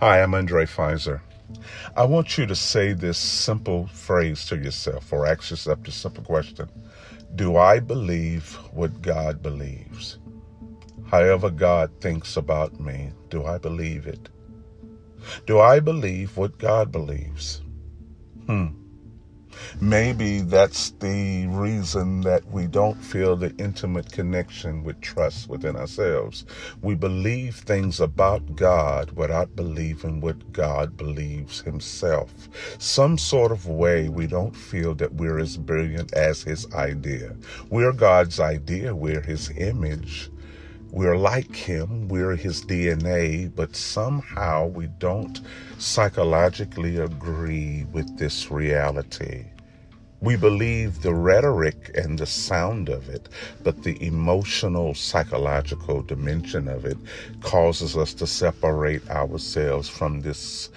Hi, I'm Andre Pfizer. I want you to say this simple phrase to yourself or ask yourself this simple question Do I believe what God believes? However, God thinks about me, do I believe it? Do I believe what God believes? Hmm. Maybe that's the reason that we don't feel the intimate connection with trust within ourselves. We believe things about God without believing what God believes Himself. Some sort of way we don't feel that we're as brilliant as His idea. We're God's idea, we're His image. We're like him, we're his DNA, but somehow we don't psychologically agree with this reality. We believe the rhetoric and the sound of it, but the emotional, psychological dimension of it causes us to separate ourselves from this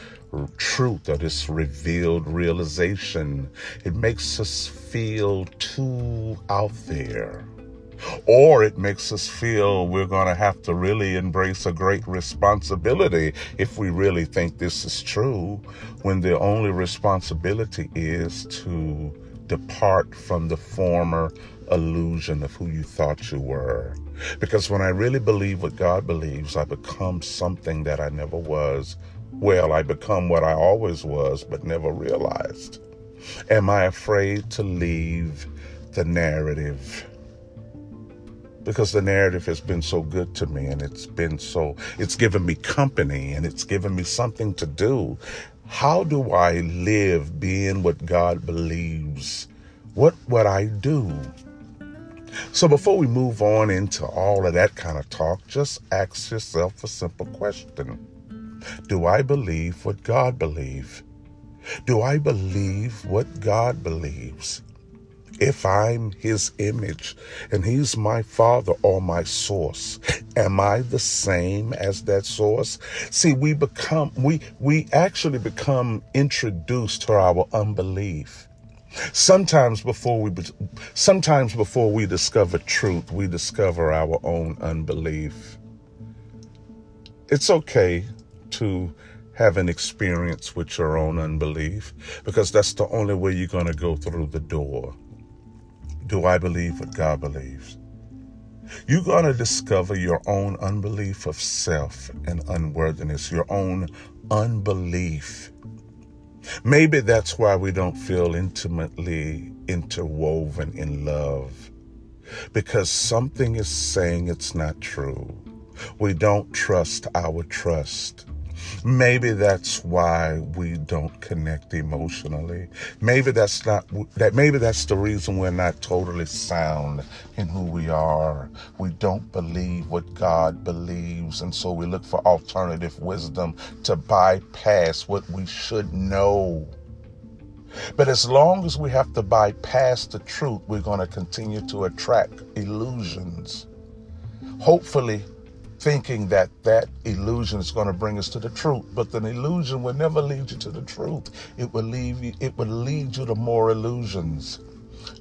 truth or this revealed realization. It makes us feel too out there. Or it makes us feel we're going to have to really embrace a great responsibility if we really think this is true, when the only responsibility is to depart from the former illusion of who you thought you were. Because when I really believe what God believes, I become something that I never was. Well, I become what I always was, but never realized. Am I afraid to leave the narrative? Because the narrative has been so good to me and it's been so, it's given me company and it's given me something to do how do I live being what God believes? What would I do? So before we move on into all of that kind of talk, just ask yourself a simple question. Do I believe what God believes? Do I believe what God believes? If I'm his image and he's my father or my source, am I the same as that source? See, we become, we, we actually become introduced to our unbelief. Sometimes before we, sometimes before we discover truth, we discover our own unbelief. It's okay to have an experience with your own unbelief because that's the only way you're going to go through the door do I believe what God believes? You're going to discover your own unbelief of self and unworthiness, your own unbelief. Maybe that's why we don't feel intimately interwoven in love, because something is saying it's not true. We don't trust our trust. Maybe that's why we don't connect emotionally. Maybe that's not that maybe that's the reason we're not totally sound in who we are. We don't believe what God believes and so we look for alternative wisdom to bypass what we should know. But as long as we have to bypass the truth, we're going to continue to attract illusions. Hopefully, thinking that that illusion is going to bring us to the truth. But the illusion will never lead you to the truth. It will leave you, it will lead you to more illusions.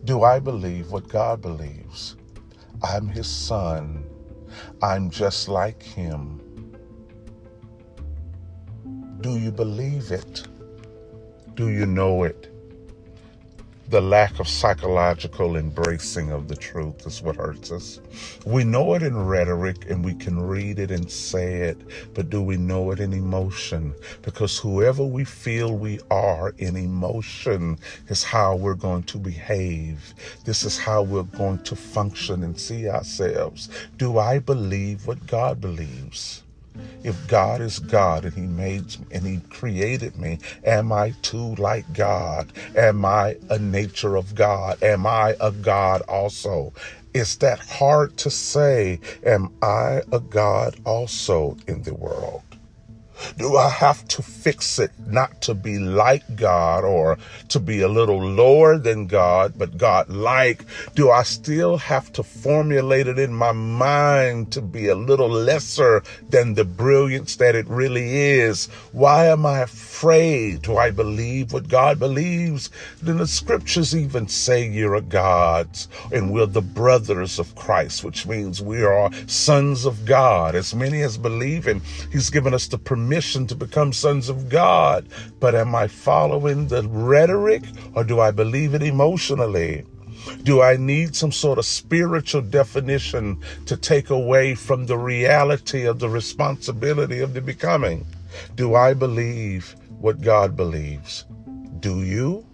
Do I believe what God believes? I'm his son. I'm just like him. Do you believe it? Do you know it? The lack of psychological embracing of the truth is what hurts us. We know it in rhetoric and we can read it and say it, but do we know it in emotion? Because whoever we feel we are in emotion is how we're going to behave. This is how we're going to function and see ourselves. Do I believe what God believes? If God is God and He made and He created me, am I too like God? Am I a nature of God? Am I a God also? Is that hard to say, am I a God also in the world? Do I have to fix it not to be like God or to be a little lower than God, but God like? Do I still have to formulate it in my mind to be a little lesser than the brilliance that it really is? Why am I afraid? Do I believe what God believes? Then the scriptures even say you're a God's and we're the brothers of Christ, which means we are sons of God. As many as believe, and He's given us the permission mission to become sons of God, but am I following the rhetoric or do I believe it emotionally? Do I need some sort of spiritual definition to take away from the reality of the responsibility of the becoming? Do I believe what God believes? Do you?